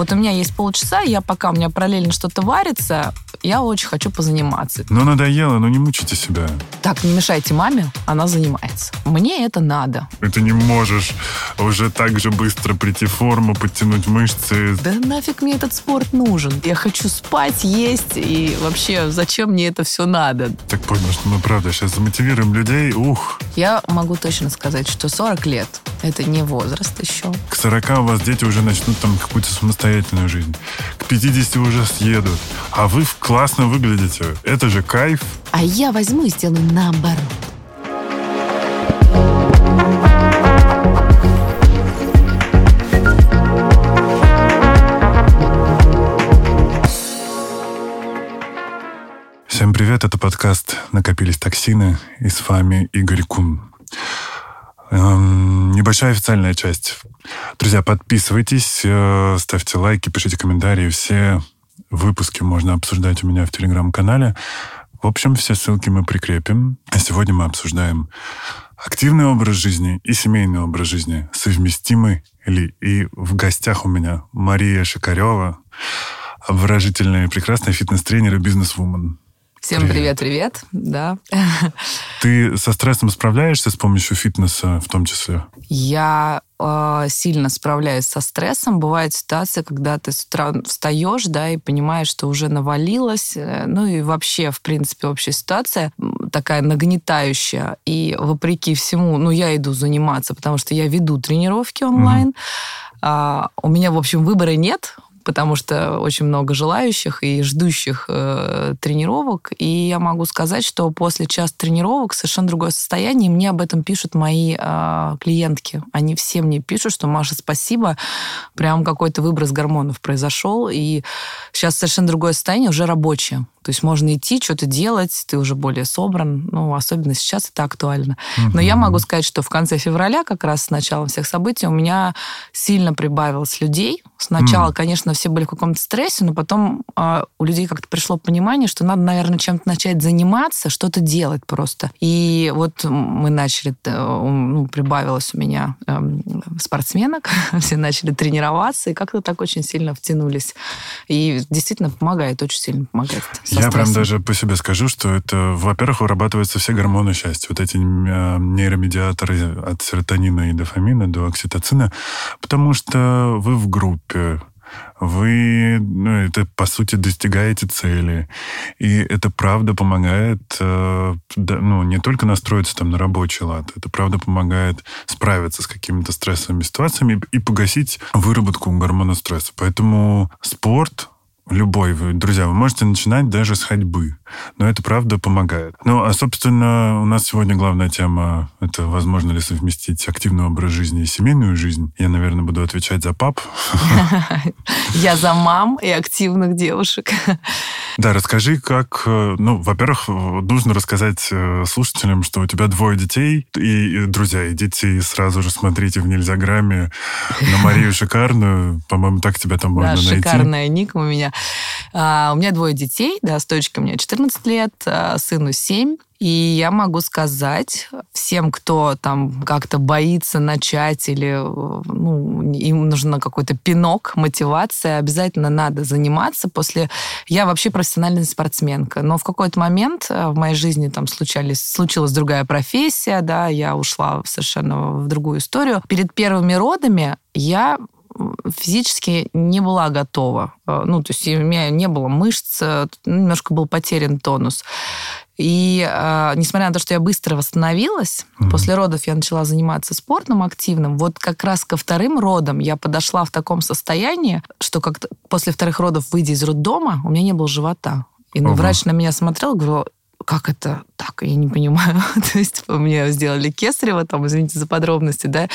Вот у меня есть полчаса, я пока у меня параллельно что-то варится, я очень хочу позаниматься. Ну, надоело, ну не мучите себя. Так, не мешайте маме, она занимается. Мне это надо. И ты не можешь уже так же быстро прийти в форму, подтянуть мышцы. Да нафиг мне этот спорт нужен? Я хочу спать, есть, и вообще, зачем мне это все надо? Так понял, что мы правда сейчас замотивируем людей. Ух, Я могу точно сказать, что 40 лет – это не возраст еще. к 40 у вас дети уже начнут там какую-то самостоятельную жизнь. К 50 уже съедут. А вы классно выглядите. Это же кайф. А я возьму и сделаю наоборот. Всем привет, это подкаст «Накопились токсины» и с вами Игорь Кун. Эм, небольшая официальная часть. Друзья, подписывайтесь, э, ставьте лайки, пишите комментарии. Все выпуски можно обсуждать у меня в телеграм-канале. В общем, все ссылки мы прикрепим. А сегодня мы обсуждаем активный образ жизни и семейный образ жизни. Совместимы ли? И в гостях у меня Мария Шикарева, обворожительная и прекрасная фитнес-тренер и бизнес-вумен. Всем Привет. привет-привет, да. Ты со стрессом справляешься с помощью фитнеса в том числе? Я э, сильно справляюсь со стрессом. Бывает ситуация, когда ты с утра встаешь, да, и понимаешь, что уже навалилось. э, Ну и вообще, в принципе, общая ситуация такая нагнетающая. И вопреки всему, ну, я иду заниматься, потому что я веду тренировки онлайн. А, у меня, в общем, выбора нет, потому что очень много желающих и ждущих э, тренировок. И я могу сказать, что после часа тренировок совершенно другое состояние. И мне об этом пишут мои э, клиентки. Они все мне пишут, что Маша, спасибо, прям какой-то выброс гормонов произошел. И сейчас совершенно другое состояние, уже рабочее. То есть можно идти, что-то делать, ты уже более собран. Ну, особенно сейчас это актуально. Но я могу сказать, что в конце февраля, как раз с началом всех событий, у меня сильно прибавилось людей. Сначала, Мгм. конечно, все были в каком-то стрессе, но потом а, у людей как-то пришло понимание, что надо, наверное, чем-то начать заниматься, что-то делать просто. И вот мы начали, э, ну, прибавилось у меня эм, спортсменок, все начали тренироваться, и как-то так очень сильно втянулись. И действительно помогает, очень сильно помогает. Я прям стрессом. даже по себе скажу, что это, во-первых, вырабатываются все гормоны счастья. Вот эти э, нейромедиаторы от серотонина и дофамина до окситоцина, потому что вы в группе, вы, ну, это, по сути, достигаете цели. И это правда помогает, э, да, ну, не только настроиться там на рабочий лад, это правда помогает справиться с какими-то стрессовыми ситуациями и погасить выработку гормона стресса. Поэтому спорт любой, вы, друзья, вы можете начинать даже с ходьбы, но это правда помогает. Ну, а, собственно, у нас сегодня главная тема — это возможно ли совместить активный образ жизни и семейную жизнь. Я, наверное, буду отвечать за пап. Я за мам и активных девушек. Да, расскажи, как... э, Ну, во-первых, нужно рассказать э, слушателям, что у тебя двое детей. И, друзья, идите сразу же смотрите в Нельзяграме на Марию Шикарную. По-моему, так тебя там можно Да, найти. шикарная ник у меня. А, у меня двое детей, да, с дочкой мне 14 лет, а сыну 7. И я могу сказать всем, кто там как-то боится начать или э, ну, им нужен какой-то пинок, мотивация, обязательно надо заниматься. После... Я вообще профессиональная спортсменка, но в какой-то момент э, в моей жизни там случались, случилась другая профессия, да, я ушла совершенно в другую историю. Перед первыми родами я физически не была готова. Э, Ну, то есть у меня не было мышц, э, ну, немножко был потерян тонус. И э, несмотря на то, что я быстро восстановилась, Мгм. после родов я начала заниматься спортом активным. Вот как раз ко вторым родам я подошла в таком состоянии, что как после вторых родов, выйдя из роддома, у меня не было живота. И Ого. врач на меня смотрел, говорил, как это так? Я не понимаю. То есть мне сделали кесарево, там, извините за подробности, да.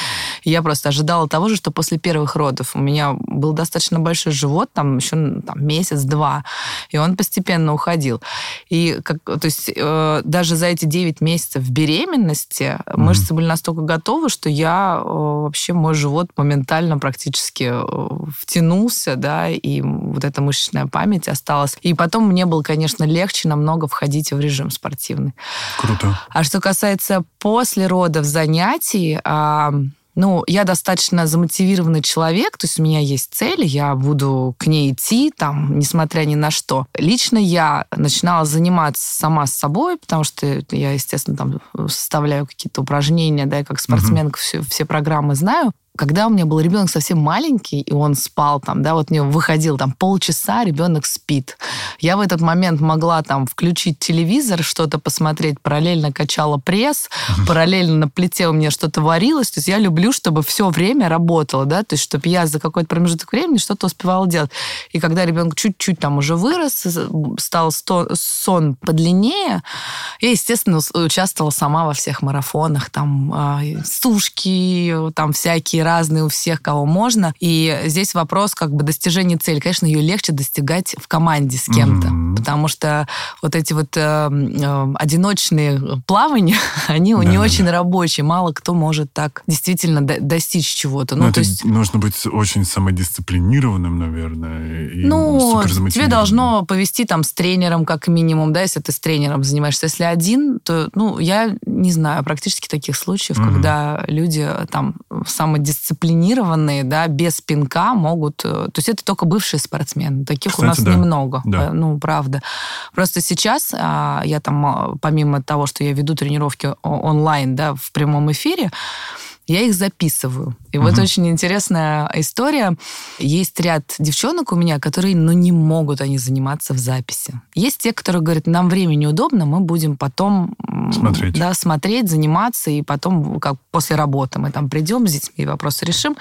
Я просто ожидала того же, что после первых родов у меня был достаточно большой живот, там еще там, месяц-два, и он постепенно уходил. И как, то есть э, даже за эти 9 месяцев беременности мышцы были настолько готовы, что я э, вообще мой живот моментально практически э, втянулся, да, и вот эта мышечная память осталась. И потом мне было, конечно, легче намного входить в режим спортивный. Круто. А что касается после родов занятий, а, ну, я достаточно замотивированный человек, то есть у меня есть цель, я буду к ней идти, там, несмотря ни на что. Лично я начинала заниматься сама с собой, потому что я, естественно, там составляю какие-то упражнения, да, и как спортсменка угу. все, все программы знаю когда у меня был ребенок совсем маленький, и он спал там, да, вот мне выходил там полчаса, ребенок спит. Я в этот момент могла там включить телевизор, что-то посмотреть, параллельно качала пресс, параллельно на плите у меня что-то варилось. То есть я люблю, чтобы все время работало, да, то есть чтобы я за какой-то промежуток времени что-то успевала делать. И когда ребенок чуть-чуть там уже вырос, стал сон подлиннее, я, естественно, участвовала сама во всех марафонах, там, а, сушки, там всякие разные у всех, кого можно. И здесь вопрос как бы достижения цели. Конечно, ее легче достигать в команде с кем-то, mm-hmm. потому что вот эти вот э, э, одиночные плавания, они да, не да, очень да. рабочие. Мало кто может так действительно до- достичь чего-то. Ну, то есть нужно быть очень самодисциплинированным, наверное. И ну, тебе должно повести там с тренером как минимум, да, если ты с тренером занимаешься. Если один, то, ну, я не знаю практически таких случаев, mm-hmm. когда люди там самодисциплинированные дисциплинированные, да, без пинка могут... Э, то есть это только бывшие спортсмены. Таких Кстати, у нас да. немного. Да. Э, ну, правда. Просто сейчас а, я там, а, помимо того, что я веду тренировки онлайн, да, в прямом эфире, я их записываю. И угу. вот очень интересная история. Есть ряд девчонок у меня, которые, ну, не могут они заниматься в записи. Есть те, которые говорят, нам время неудобно, мы будем потом смотреть, да, смотреть заниматься, и потом, как после работы, мы там придем с детьми и вопросы решим.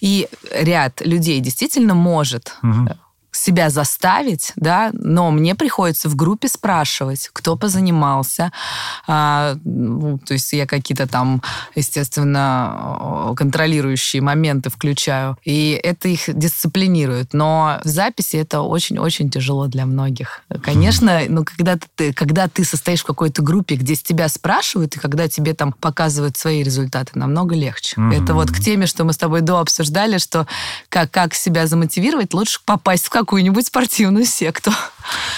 И ряд людей действительно может угу себя заставить, да, но мне приходится в группе спрашивать, кто позанимался. А, ну, то есть я какие-то там, естественно, контролирующие моменты включаю. И это их дисциплинирует. Но в записи это очень-очень тяжело для многих. Конечно, ну, когда ты, когда ты состоишь в какой-то группе, где с тебя спрашивают, и когда тебе там показывают свои результаты, намного легче. Mm-hmm. Это вот к теме, что мы с тобой до обсуждали, что как, как себя замотивировать, лучше попасть в какую-нибудь спортивную секту.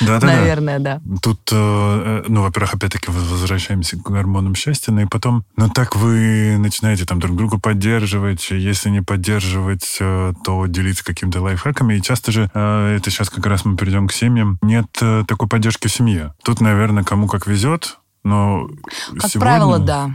Да, да, Наверное, да. да. Тут, э, ну, во-первых, опять-таки возвращаемся к гормонам счастья, ну и потом, ну так вы начинаете там друг друга поддерживать, если не поддерживать, э, то делиться какими-то лайфхаками, и часто же, э, это сейчас как раз мы перейдем к семьям, нет такой поддержки в семье. Тут, наверное, кому как везет, но Как сегодня... правило, да.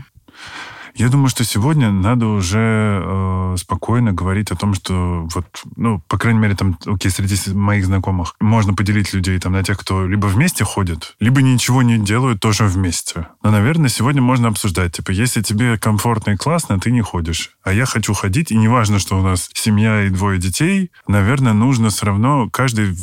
Я думаю, что сегодня надо уже э, спокойно говорить о том, что вот, ну, по крайней мере, там, окей, среди моих знакомых можно поделить людей там на тех, кто либо вместе ходит, либо ничего не делают тоже вместе. Но, наверное, сегодня можно обсуждать, типа, если тебе комфортно и классно, ты не ходишь. А я хочу ходить, и неважно, что у нас семья и двое детей, наверное, нужно все равно каждый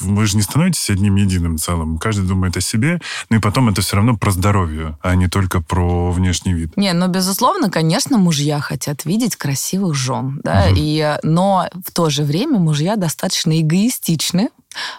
вы же не становитесь одним единым целым. Каждый думает о себе, ну и потом это все равно про здоровье, а не только про внешний вид. Не, ну, безусловно, конечно, мужья хотят видеть красивых жен, да, угу. и, но в то же время мужья достаточно эгоистичны,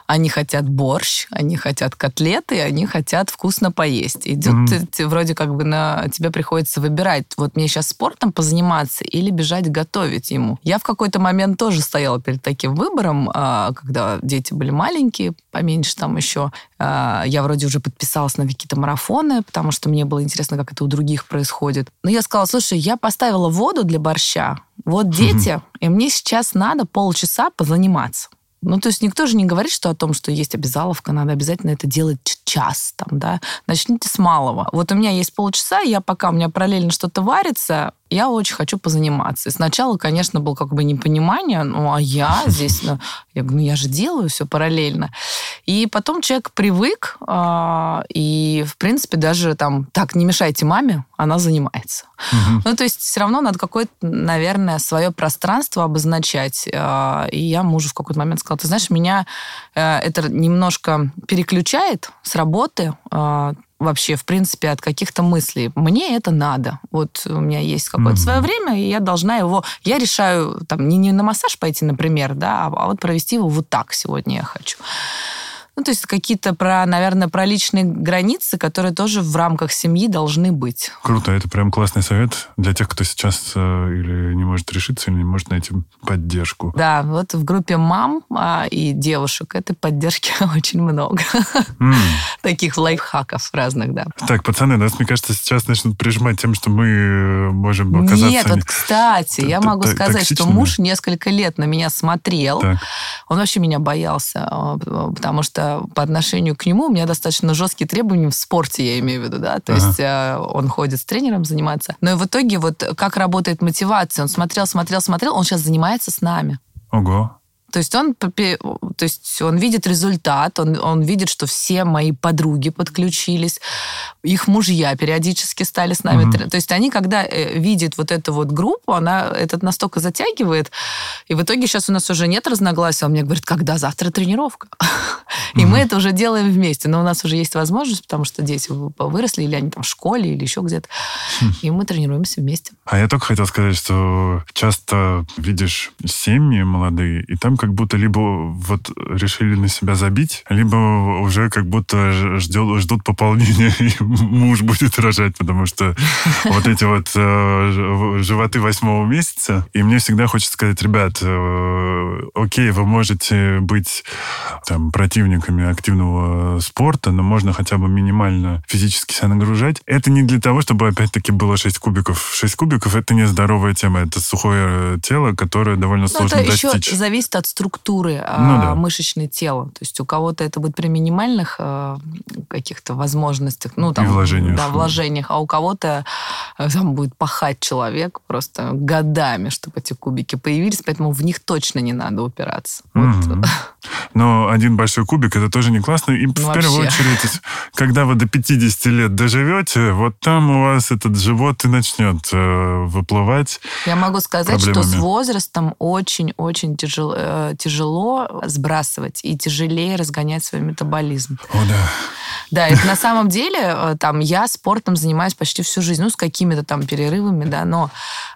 они хотят борщ, они хотят котлеты, они хотят вкусно поесть. Идет mm-hmm. вроде как бы на тебе приходится выбирать, вот мне сейчас спортом позаниматься или бежать готовить ему. Я в какой-то момент тоже стояла перед таким выбором, а, когда дети были маленькие, поменьше там еще. А, я вроде уже подписалась на какие-то марафоны, потому что мне было интересно, как это у других происходит. Но я сказала, слушай, я поставила воду для борща, вот дети, mm-hmm. и мне сейчас надо полчаса позаниматься. Ну, то есть никто же не говорит, что о том, что есть обязаловка, надо обязательно это делать час, там, да. Начните с малого. Вот у меня есть полчаса, я пока у меня параллельно что-то варится, я очень хочу позаниматься. И сначала, конечно, было как бы непонимание, ну, а я здесь, ну, я говорю, ну, я же делаю все параллельно. И потом человек привык, э, и, в принципе, даже там, так, не мешайте маме, она занимается. Угу. Ну, то есть все равно надо какое-то, наверное, свое пространство обозначать. Э, и я мужу в какой-то момент сказала, ты знаешь, меня э, это немножко переключает с работы, э, вообще, в принципе, от каких-то мыслей. Мне это надо. Вот у меня есть какое-то mm-hmm. свое время, и я должна его... Я решаю, там, не, не на массаж пойти, например, да, а, а вот провести его вот так сегодня я хочу. Ну, то есть какие-то про, наверное, про личные границы, которые тоже в рамках семьи должны быть. Круто, это прям классный совет для тех, кто сейчас э, или не может решиться, или не может найти поддержку. Да, вот в группе мам а, и девушек этой поддержки очень много. М. Таких лайфхаков разных, да. Так, пацаны, нас, мне кажется, сейчас начнут прижимать тем, что мы э, можем оказаться... Нет, вот, кстати, я могу сказать, что муж несколько лет на меня смотрел. Он вообще меня боялся, э, потому что по отношению к нему у меня достаточно жесткие требования в спорте, я имею в виду, да. То Ага. есть э, он ходит с тренером заниматься. Но и в итоге вот как работает мотивация. Он смотрел, смотрел, смотрел, он сейчас занимается с нами. Ого. То есть он, то есть он видит результат, он, он видит, что все мои подруги подключились, их мужья периодически стали с нами. Трени- То есть они, когда э, видят вот эту вот группу, она этот настолько затягивает, и в итоге сейчас у нас уже нет разногласий. Он мне говорит, когда завтра тренировка? И мы это уже делаем вместе. Но у нас уже есть возможность, потому что дети выросли, или они там в школе, или еще где-то. И мы тренируемся вместе. А я только хотел сказать, что часто видишь семьи молодые, и там как будто либо вот решили на себя забить, либо уже как будто ждет, ждут пополнения, и муж будет рожать, потому что вот эти вот э, животы восьмого месяца. И мне всегда хочется сказать, ребят, э, окей, вы можете быть там противниками активного спорта, но можно хотя бы минимально физически себя нагружать. Это не для того, чтобы опять-таки было 6 кубиков. 6 кубиков — это не здоровая тема, это сухое тело, которое довольно Ну, сложно это еще достичь. зависит от структуры а, Ну да. мышечной тела. То есть у кого-то это будет при минимальных э, каких-то возможностях, ну там И вложениях. да, вложениях, а у кого-то э, там будет пахать человек просто годами, чтобы эти кубики появились, поэтому в них точно не надо упираться. Вот. Но один большой кубик это тоже не классно. И в Ну, первую вообще. очередь, когда вы до 50 лет доживете, вот там у вас этот живот и начнет э, выплывать. Я могу сказать, что с проблемами. возрастом очень-очень тяжело, э, тяжело сбрасывать и тяжелее разгонять свой метаболизм. О, да. Да, это на самом деле, э, там, я спортом занимаюсь почти всю жизнь, ну, с какими-то там перерывами, да, но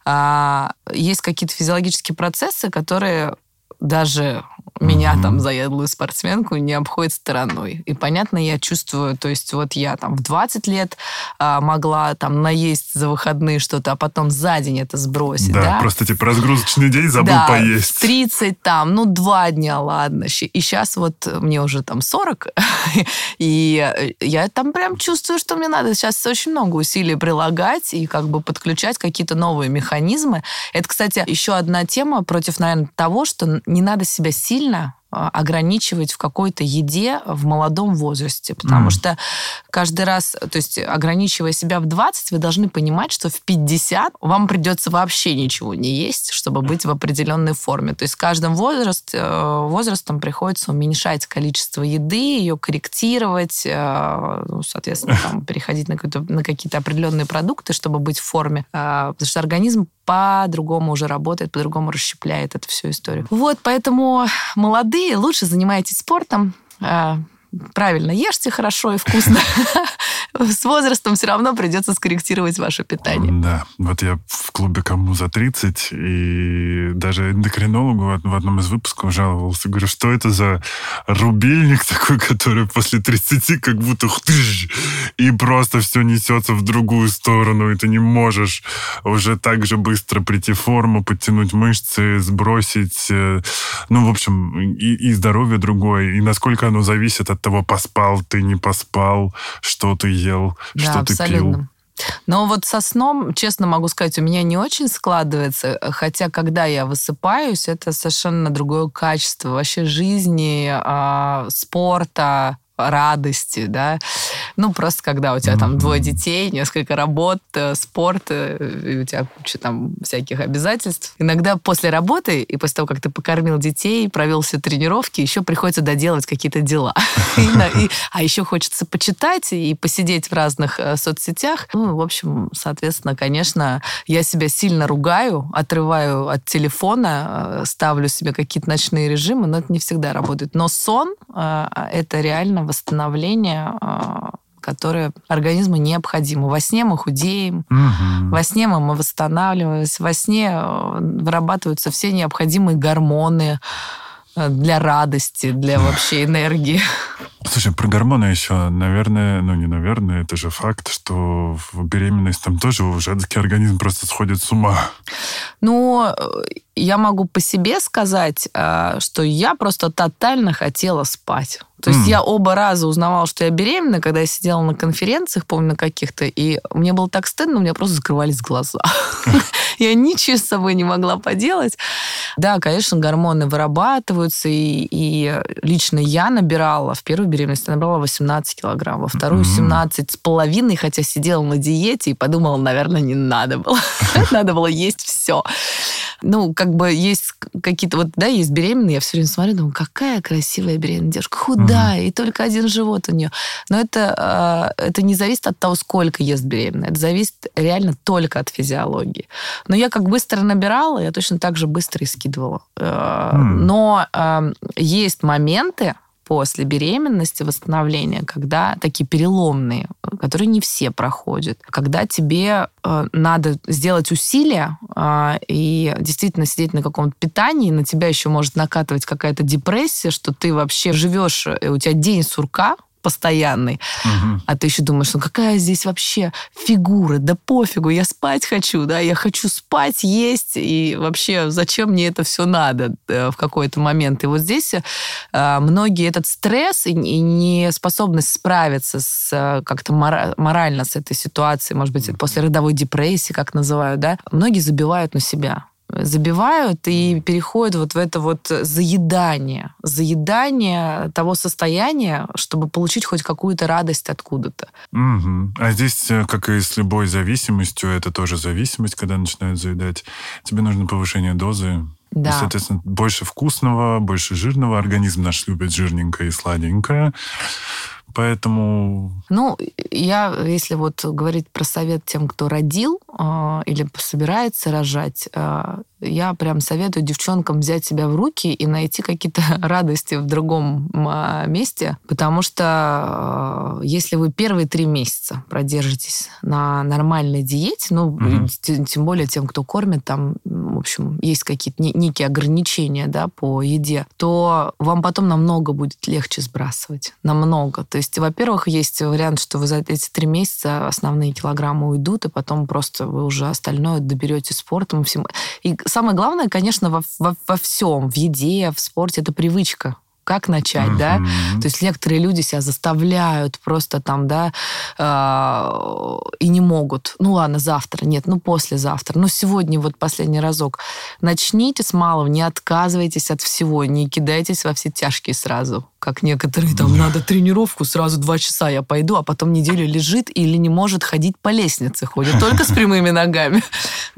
а, есть какие-то физиологические процессы, которые даже меня, Мгм. там, заядлую спортсменку, не обходит стороной. И, понятно, я чувствую, то есть вот я там в 20 лет а, могла там наесть за выходные что-то, а потом за день это сбросить, Да, да? просто типа разгрузочный день забыл да, поесть. в 30 там, ну, два дня, ладно. И сейчас вот мне уже там 40, и я там прям чувствую, что мне надо сейчас очень много усилий прилагать и как бы подключать какие-то новые механизмы. Это, кстати, еще одна тема против, наверное, того, что не надо себя сильно а, ограничивать в какой-то еде в молодом возрасте. Потому Мгм. что каждый раз, то есть ограничивая себя в 20, вы должны понимать, что в 50 вам придется вообще ничего не есть, чтобы быть в определенной форме. То есть с каждым возраст, э, возрастом приходится уменьшать количество еды, ее корректировать, э, ну, соответственно, там, переходить на, на какие-то определенные продукты, чтобы быть в форме. А, Потому что организм по-другому уже работает, по-другому расщепляет эту всю историю. Вот, поэтому молодые, лучше занимайтесь спортом, а, правильно ешьте хорошо и вкусно. С возрастом все равно придется скорректировать ваше питание. Да, вот я в клубе кому за 30, и даже эндокринологу в одном из выпусков жаловался. Говорю, что это за рубильник такой, который после 30 как будто и просто все несется в другую сторону, и ты не можешь уже так же быстро прийти в форму, подтянуть мышцы, сбросить. э, Ну, в общем, и, и здоровье другое, и насколько оно зависит от того, поспал ты, не поспал, что ты ел, Да, что ты пил. абсолютно. Но вот со сном, честно могу сказать, у меня не очень складывается, хотя когда я высыпаюсь, это совершенно другое качество вообще жизни, а, спорта, радости, да. Ну, просто когда у тебя там двое детей, несколько работ, э, спорт, э, и у тебя куча там всяких обязательств. Иногда после работы и после того, как ты покормил детей, провел все тренировки, еще приходится доделать какие-то дела. А еще хочется почитать и посидеть в разных э, соцсетях. Ну, в общем, соответственно, конечно, я себя сильно ругаю, отрываю от телефона, ставлю себе какие-то ночные режимы, но это не всегда работает. Но сон э, — это реально восстановление, э, которое организму необходимо. Во сне мы худеем, Мгм. во сне мы мы восстанавливаемся, во сне э, вырабатываются все необходимые гормоны э, для радости, для вообще энергии. Слушай, про гормоны еще, наверное, ну не наверное, это же факт, что в беременность там тоже женский организм просто сходит с ума. Ну, я могу по себе сказать, э, что я просто тотально хотела спать. То есть mm. я оба раза узнавала, что я беременна, когда я сидела на конференциях, помню, на каких-то, и мне было так стыдно, у меня просто закрывались глаза. Я ничего с собой не могла поделать. Да, конечно, гормоны вырабатываются, и, и лично я набирала, в первую беременность я набрала 18 килограмм, во вторую 17 с половиной, хотя сидела на диете и подумала, наверное, не надо было. Надо было есть все. Ну, как бы есть какие-то, вот, да, есть беременные, я все время смотрю, думаю, какая красивая беременная девушка, худая, и только один живот у нее. Но это, а, это не зависит от того, сколько ест беременная, это зависит реально только от физиологии. Но я как быстро набирала, я точно так же быстро и скидывала. Mm. Но есть моменты, после беременности, восстановления, когда такие переломные, которые не все проходят, когда тебе э, надо сделать усилия э, и действительно сидеть на каком-то питании, на тебя еще может накатывать какая-то депрессия, что ты вообще живешь, и у тебя день сурка, постоянный. Угу. А ты еще думаешь, ну какая здесь вообще фигура? Да пофигу, я спать хочу, да, я хочу спать, есть, и вообще зачем мне это все надо э, в какой-то момент? И вот здесь э, многие этот стресс и, неспособность справиться с э, как-то морально с этой ситуацией, может быть, после родовой депрессии, как называют, да, многие забивают на себя забивают и переходят вот в это вот заедание, заедание того состояния, чтобы получить хоть какую-то радость откуда-то. Угу. А здесь, э, как и с любой зависимостью, это тоже зависимость, когда начинают заедать. Тебе нужно повышение дозы, да. И, соответственно, больше вкусного, больше жирного. Организм наш любит жирненькое и сладенькое. Поэтому... Ну, я, если вот говорить про совет тем, кто родил или собирается рожать, э, я прям советую девчонкам взять себя в руки и найти какие-то радости в другом э, месте, потому что если вы первые три месяца продержитесь на нормальной диете, ну, угу. тем, тем более тем, кто кормит, там, в общем, есть какие-то некие ограничения, да, по еде, то вам потом намного будет легче сбрасывать, намного. То есть, во-первых, есть вариант, что вы за эти три месяца основные килограммы уйдут, и потом просто вы уже остальное доберете спортом. Всем. И самое главное, конечно, во, во, во всем, в еде, в спорте, это привычка как начать, uh-huh. да? То есть некоторые люди себя заставляют просто там, да, э, и не могут. Ну ладно, завтра, нет, ну послезавтра, ну сегодня вот последний разок. Начните с малого, не отказывайтесь от всего, не кидайтесь во все тяжкие сразу как некоторые, там, надо тренировку, сразу два часа я пойду, а потом неделю лежит или не может ходить по лестнице, ходит только с прямыми ногами,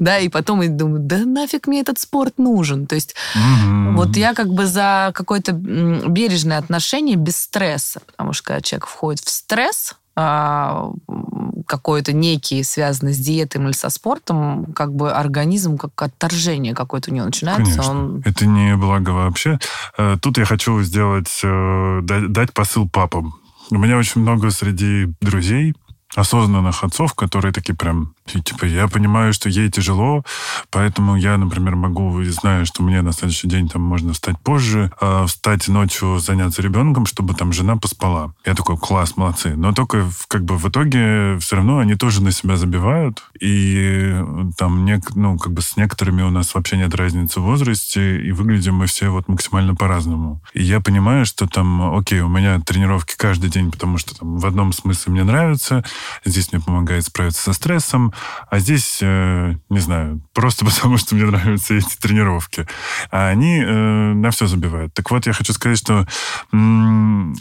да, и потом и думаю, да нафиг мне этот спорт нужен, то есть вот я как бы за какое-то бережное отношение без стресса, потому что когда человек входит в стресс, какой-то некий, связанный с диетой или со спортом, как бы организм, как отторжение какое-то у него начинается. Конечно. Он... Это не благо вообще. Э, тут я хочу сделать, э, дать посыл папам. У меня очень много среди друзей осознанных отцов, которые такие прям, типа, я понимаю, что ей тяжело, поэтому я, например, могу, знаю, что мне на следующий день там можно встать позже, а встать ночью, заняться ребенком, чтобы там жена поспала. Я такой, класс, молодцы. Но только как бы в итоге все равно они тоже на себя забивают, и там, не, ну, как бы с некоторыми у нас вообще нет разницы в возрасте, и выглядим мы все вот максимально по-разному. И я понимаю, что там, окей, у меня тренировки каждый день, потому что там в одном смысле мне нравится, здесь мне помогает справиться со стрессом, а здесь, э, не знаю, просто потому что мне нравятся эти тренировки. А они э, на все забивают. Так вот, я хочу сказать, что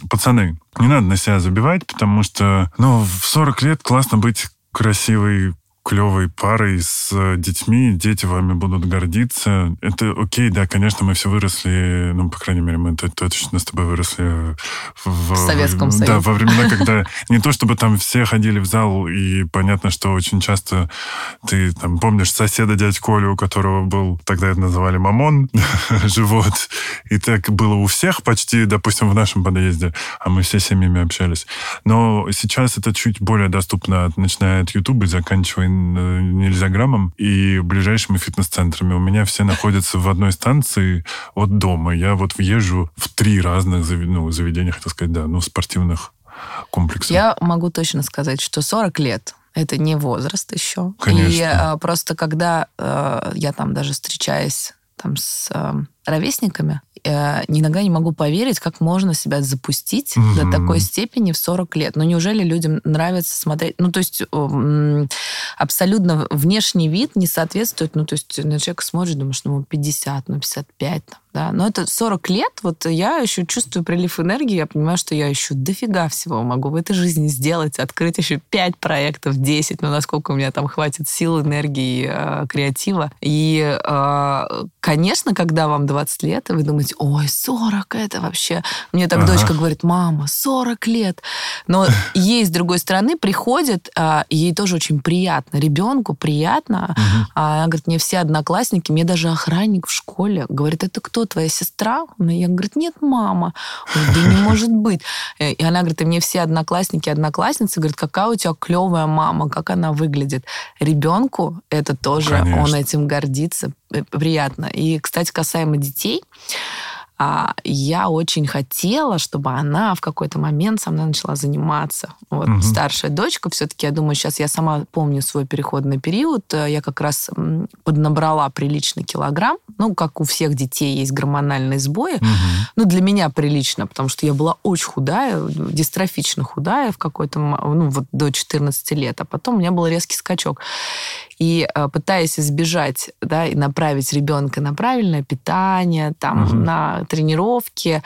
пацаны, не надо на себя забивать, потому что, ну, в 40 лет классно быть красивой, клевой парой с э, детьми, дети вами будут гордиться. Это окей, да, конечно, мы все выросли, ну, по крайней мере, мы точно с тобой выросли в... В Советском Союзе. Да, во времена, когда не то чтобы там все ходили в зал, и понятно, что очень часто ты там помнишь соседа дядь Колю, у которого был, тогда это называли мамон, живот, и так было у всех почти, допустим, в нашем подъезде, а мы все семьями общались. Но сейчас это чуть более доступно, начиная от YouTube и заканчивая нельзя граммом, и ближайшими фитнес-центрами. У меня все находятся в одной станции от дома. Я вот въезжу в три разных ну, заведения, хотел сказать, да, ну, спортивных комплексов. Я могу точно сказать, что 40 лет это не возраст еще. Конечно. И а, просто когда а, я там даже встречаюсь там с а, ровесниками, э, иногда не могу поверить, как можно себя запустить mm-hmm. до такой степени в 40 лет. Ну, неужели людям нравится смотреть? Ну, то есть абсолютно внешний вид не соответствует, ну, то есть на человека смотришь, думаешь, ну, 50, ну, 55, там, да. Но это 40 лет, вот я еще чувствую прилив энергии, я понимаю, что я еще дофига всего могу в этой жизни сделать, открыть еще 5 проектов, 10, ну, насколько у меня там хватит сил, энергии, э, креатива. И, э, конечно, когда вам 20 лет, вы думаете, ой, 40 это вообще... Мне так ага. дочка говорит, мама, 40 лет. Но ей, с другой стороны, приходит, а, ей тоже очень приятно, ребенку приятно. Угу. А, она говорит, мне все одноклассники, мне даже охранник в школе говорит, это кто, твоя сестра? Я говорю, нет, мама. Он говорит, да не может быть. Э, и она говорит, и мне все одноклассники, одноклассницы говорят, какая у тебя клевая мама, как она выглядит. Ребенку это тоже, Конечно. он этим гордится, приятно. И, кстати, касаемо детей, а, я очень хотела, чтобы она в какой-то момент со мной начала заниматься. Вот угу. старшая дочка, все-таки, я думаю, сейчас я сама помню свой переходный период, э, я как раз поднабрала приличный килограмм. Ну, как у всех детей есть гормональные сбои. Угу. Ну, для меня прилично, потому что я была очень худая, дистрофично худая в какой-то, ну, вот до 14 лет, а потом у меня был резкий скачок. И э, пытаясь избежать, да, и направить ребенка на правильное питание, там, угу. на тренировки,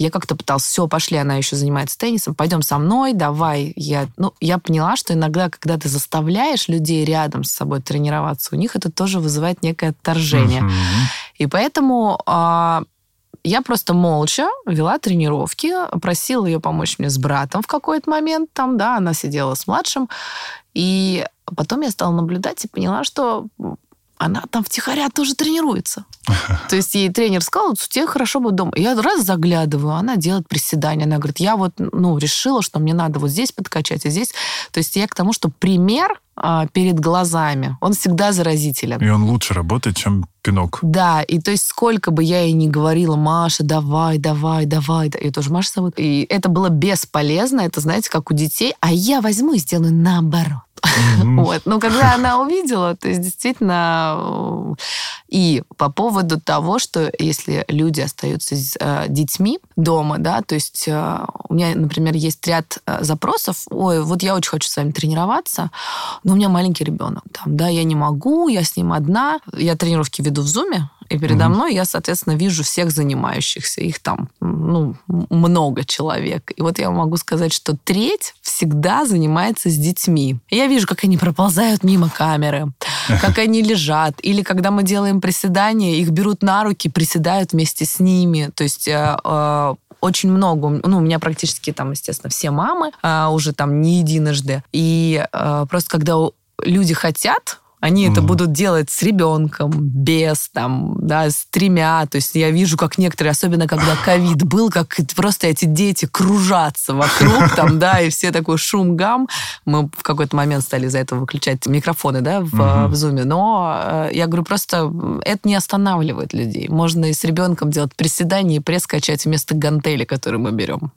я как-то пыталась, все, пошли, она еще занимается теннисом, пойдем со мной, давай. Я, ну, я поняла, что иногда, когда ты заставляешь людей рядом с собой тренироваться, у них это тоже вызывает некое отторжение. Угу. И поэтому а, я просто молча вела тренировки, просила ее помочь мне с братом в какой-то момент, там, да, она сидела с младшим, и потом я стала наблюдать и поняла, что она там втихаря тоже тренируется. То есть ей тренер сказал, что тебе хорошо будет дома. Я раз заглядываю, она делает приседания. Она говорит, я вот ну, решила, что мне надо вот здесь подкачать, а здесь... То есть я к тому, что пример а, перед глазами, он всегда заразителен. И он лучше работает, чем пинок. Да, и то есть сколько бы я ей ни говорила, Маша, давай, давай, давай, я тоже Маша зовут. И это было бесполезно, это, знаете, как у детей, а я возьму и сделаю наоборот. Mm-hmm. Вот. Но когда она увидела, то есть действительно... Э, и по поводу того, что если люди остаются с э, детьми дома, да, то есть э, у меня, например, есть ряд э, запросов, ой, вот я очень хочу с вами тренироваться, но у меня маленький ребенок, там, да, я не могу, я с ним одна, я тренировки веду в Зуме, и передо mm-hmm. мной я, соответственно, вижу всех занимающихся. Их там, ну, много человек. И вот я могу сказать, что треть всегда занимается с детьми. И я вижу, как они проползают мимо камеры, как они лежат. Или когда мы делаем приседания, их берут на руки, приседают вместе с ними. То есть э, э, очень много, ну, у меня практически там, естественно, все мамы, э, уже там не единожды. И э, просто когда люди хотят, они mm-hmm. это будут делать с ребенком, без, там, да, с тремя. То есть я вижу, как некоторые, особенно когда ковид был, как просто эти дети кружатся вокруг, там, да, и все такой шум, гам. Мы в какой-то момент стали из-за этого выключать микрофоны, да, в, mm-hmm. в зуме. Но э, я говорю, просто это не останавливает людей. Можно и с ребенком делать приседания и пресс качать вместо гантели, которые мы берем.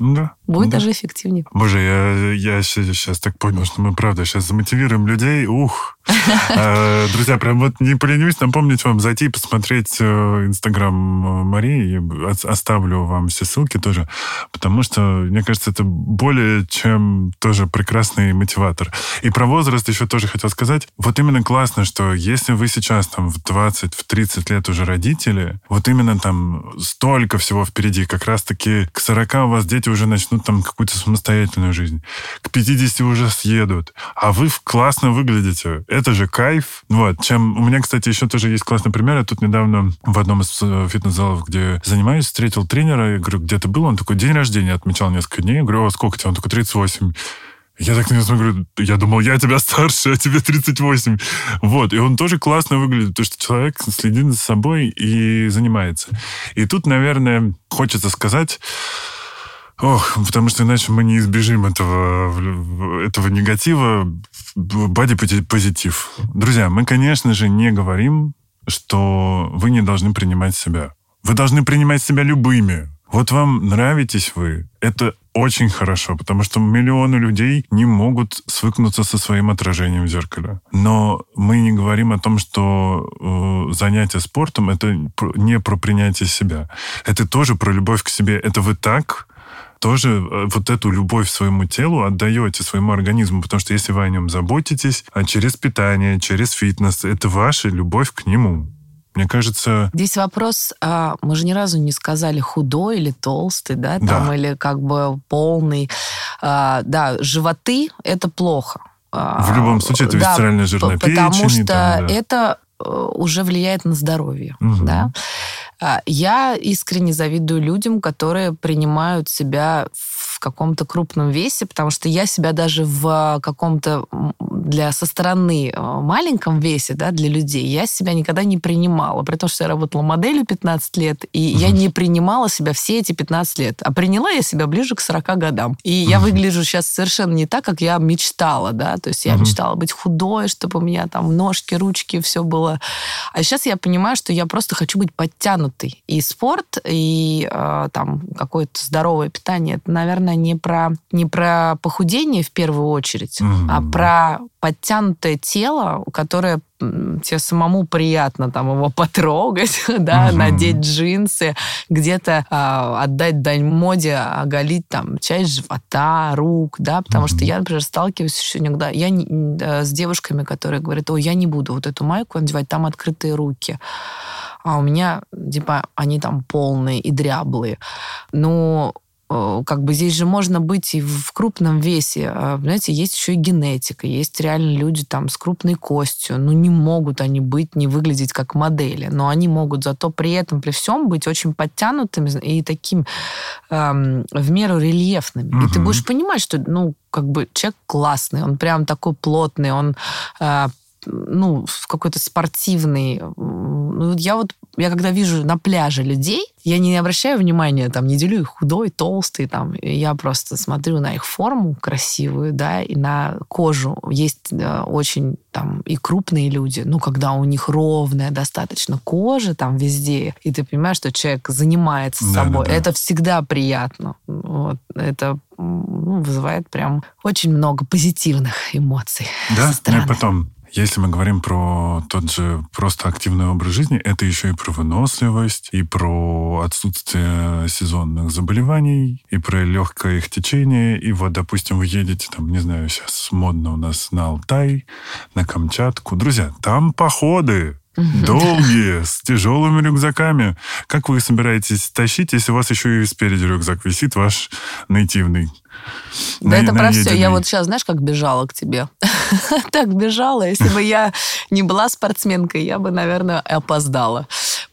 Да. Будет да. даже эффективнее. Боже, я, я сейчас так понял, что мы, правда, сейчас замотивируем людей. Ух! А, друзья, прям вот не поленюсь напомнить вам зайти и посмотреть э, Инстаграм э, Марии. Оставлю вам все ссылки тоже, потому что, мне кажется, это более чем тоже прекрасный мотиватор. И про возраст еще тоже хотел сказать. Вот именно классно, что если вы сейчас там в 20, в 30 лет уже родители, вот именно там столько всего впереди, как раз-таки к 40 у вас дети уже начнут там какую-то самостоятельную жизнь. К 50 уже съедут. А вы классно выглядите. Это же кайф. Вот. Чем... У меня, кстати, еще тоже есть классный пример. Я тут недавно в одном из э, фитнес-залов, где занимаюсь, встретил тренера. Я говорю, где ты был? Он такой, день рождения отмечал несколько дней. Я говорю, о, сколько тебе? Он такой, 38. Я так на него смотрю, я думал, я тебя старше, а тебе 38. Вот, и он тоже классно выглядит, потому что человек следит за собой и занимается. И тут, наверное, хочется сказать, Ох, потому что иначе мы не избежим этого, этого негатива. Бади-позитив. Друзья, мы, конечно же, не говорим, что вы не должны принимать себя. Вы должны принимать себя любыми. Вот вам нравитесь вы, это очень хорошо, потому что миллионы людей не могут свыкнуться со своим отражением в зеркале. Но мы не говорим о том, что э, занятие спортом это не про принятие себя. Это тоже про любовь к себе. Это вы так тоже э, вот эту любовь своему телу отдаете своему организму, потому что если вы о нем заботитесь, а через питание, через фитнес, это ваша любовь к нему. Мне кажется... Здесь вопрос, а, мы же ни разу не сказали худой или толстый, да, там, да. или как бы полный. А, да, животы – это плохо. В любом случае, это да, висцеральная жирная потому печень. Потому что там, да. это уже влияет на здоровье, угу. да. А, я искренне завидую людям, которые принимают себя в каком-то крупном весе, потому что я себя даже в каком-то для со стороны э, маленьком весе, да, для людей, я себя никогда не принимала, при том, что я работала моделью 15 лет, и угу. я не принимала себя все эти 15 лет, а приняла я себя ближе к 40 годам. И угу. я выгляжу сейчас совершенно не так, как я мечтала, да, то есть я угу. мечтала быть худой, чтобы у меня там ножки, ручки, все было. А сейчас я понимаю, что я просто хочу быть подтянутой. И спорт, и э, там какое-то здоровое питание, это, наверное, не про, не про похудение в первую очередь, угу. а про подтянутое тело, которое тебе самому приятно там его потрогать, да, угу. надеть джинсы, где-то э, отдать дань моде, оголить там часть живота, рук, да, потому угу. что я, например, сталкиваюсь еще иногда я не, э, с девушками, которые говорят, о, я не буду вот эту майку надевать, там открытые руки а у меня, типа, они там полные и дряблые. Но Э, как бы здесь же можно быть и в крупном весе. А, знаете, есть еще и генетика, есть реально люди там с крупной костью. Ну, не могут они быть, не выглядеть как модели, но они могут зато при этом, при всем быть очень подтянутыми и таким эм, в меру рельефными. Угу. И ты будешь понимать, что, ну, как бы человек классный, он прям такой плотный, он э, ну, какой-то спортивный. Ну, я вот, я когда вижу на пляже людей, я не обращаю внимания, там, не делю их худой, толстый, там, я просто смотрю на их форму красивую, да, и на кожу. Есть да, очень там и крупные люди, ну, когда у них ровная достаточно кожа там везде, и ты понимаешь, что человек занимается да, собой. Да, да. Это всегда приятно. Вот. Это ну, вызывает прям очень много позитивных эмоций. Да, ну и потом если мы говорим про тот же просто активный образ жизни, это еще и про выносливость, и про отсутствие сезонных заболеваний, и про легкое их течение. И вот, допустим, вы едете, там, не знаю, сейчас модно у нас на Алтай, на Камчатку. Друзья, там походы, Долгие, с тяжелыми рюкзаками. Как вы собираетесь тащить, если у вас еще и спереди рюкзак висит, ваш нативный? Да на, это про все. Я вот сейчас, знаешь, как бежала к тебе. так бежала. Если бы я не была спортсменкой, я бы, наверное, опоздала,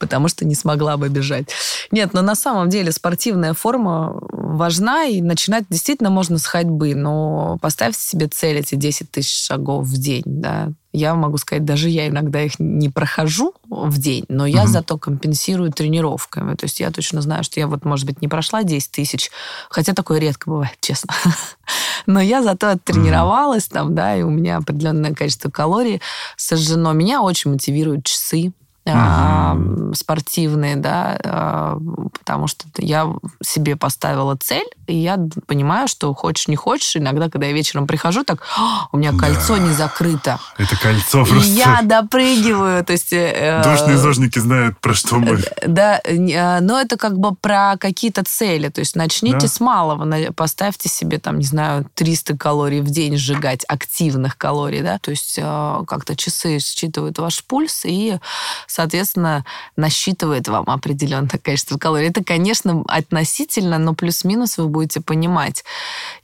потому что не смогла бы бежать. Нет, но на самом деле спортивная форма важна, и начинать действительно можно с ходьбы, но поставьте себе цель эти 10 тысяч шагов в день, да, я могу сказать, даже я иногда их не прохожу в день, но я угу. зато компенсирую тренировками. То есть я точно знаю, что я вот, может быть, не прошла 10 тысяч, хотя такое редко бывает, честно. Но я зато оттренировалась там, да, и у меня определенное количество калорий сожжено. Меня очень мотивируют часы угу. спортивные, да, а, потому что я себе поставила цель, и я понимаю, что хочешь не хочешь, иногда, когда я вечером прихожу, так, у меня кольцо да. не закрыто. Это кольцо просто... И я допрыгиваю, то есть... Э, Душные зожники знают, про что мы. Да, а, но это как бы про какие-то цели, то есть начните да. с малого, поставьте себе, там, не знаю, 300 калорий в день сжигать, активных калорий, да, то есть как-то часы считывают ваш пульс, и соответственно, насчитывает вам определенное количество калорий. Это, конечно, относительно, но плюс-минус вы будете понимать.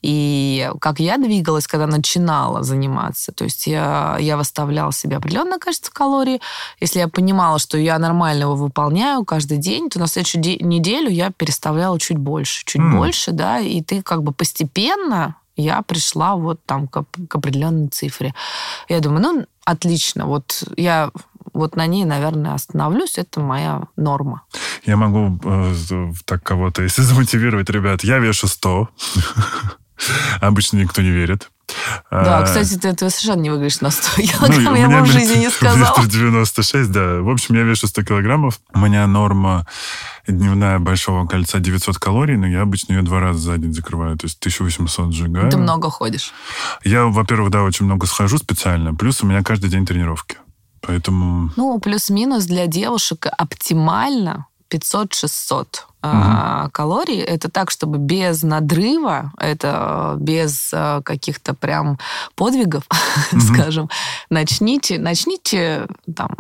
И как я двигалась, когда начинала заниматься, то есть я, я выставляла себе определенное количество калорий. Если я понимала, что я нормально его выполняю каждый день, то на следующую неделю я переставляла чуть больше, чуть mm. больше, да, и ты как бы постепенно я пришла вот там к, к определенной цифре. Я думаю, ну, отлично, вот я вот на ней, наверное, остановлюсь. Это моя норма. Я могу э, так кого-то, если замотивировать, ребят, я вешу 100. Обычно никто не верит. Да, а, кстати, ты этого совершенно не выглядишь на 100 килограмм, ну, я бы в жизни не сказала. Метр 96, да. В общем, я вешу 100 килограммов. У меня норма дневная большого кольца 900 калорий, но я обычно ее два раза за день закрываю, то есть 1800 сжигаю. Ты много ходишь? Я, во-первых, да, очень много схожу специально, плюс у меня каждый день тренировки. Поэтому... Ну, плюс-минус для девушек оптимально 500-600 угу. калорий. Это так, чтобы без надрыва, это без а, каких-то прям подвигов, угу. скажем, начните, начните там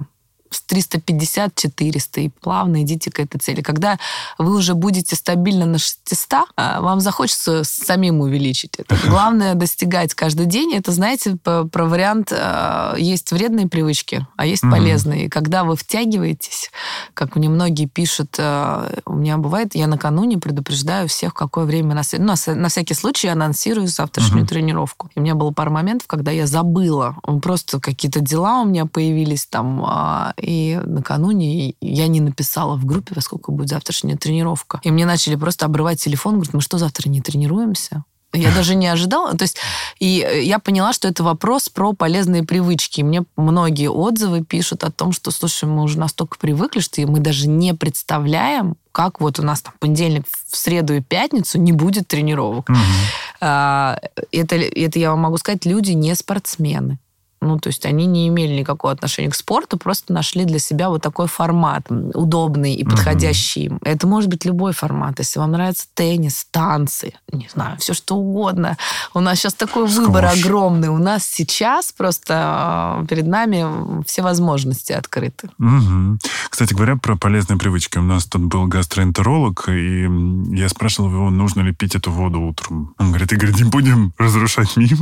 с 350-400 и плавно идите к этой цели. Когда вы уже будете стабильно на 600, а, вам захочется самим увеличить это. Главное достигать каждый день. Это, знаете, про вариант а, есть вредные привычки, а есть угу. полезные. И когда вы втягиваетесь, как мне многие пишут, а, у меня бывает, я накануне предупреждаю всех, в какое время на, ну, на всякий случай анонсирую завтрашнюю угу. тренировку. И у меня было пару моментов, когда я забыла. Просто какие-то дела у меня появились там, и накануне я не написала в группе, во сколько будет завтрашняя тренировка. И мне начали просто обрывать телефон, говорят, мы что, завтра не тренируемся? Я даже не ожидала. То есть, и я поняла, что это вопрос про полезные привычки. Мне многие отзывы пишут о том, что, слушай, мы уже настолько привыкли, что мы даже не представляем, как вот у нас там понедельник, в среду и пятницу не будет тренировок. Угу. Это, это я вам могу сказать, люди не спортсмены. Ну, то есть они не имели никакого отношения к спорту, просто нашли для себя вот такой формат, удобный и подходящий им. Это может быть любой формат. Если вам нравится теннис, танцы, не знаю, все что угодно. У нас сейчас такой Сквош. выбор огромный. У нас сейчас просто э, перед нами все возможности открыты. Угу. Кстати говоря, про полезные привычки. У нас тут был гастроэнтеролог, и я спрашивал его, нужно ли пить эту воду утром. Он говорит, Игорь, не будем разрушать миф,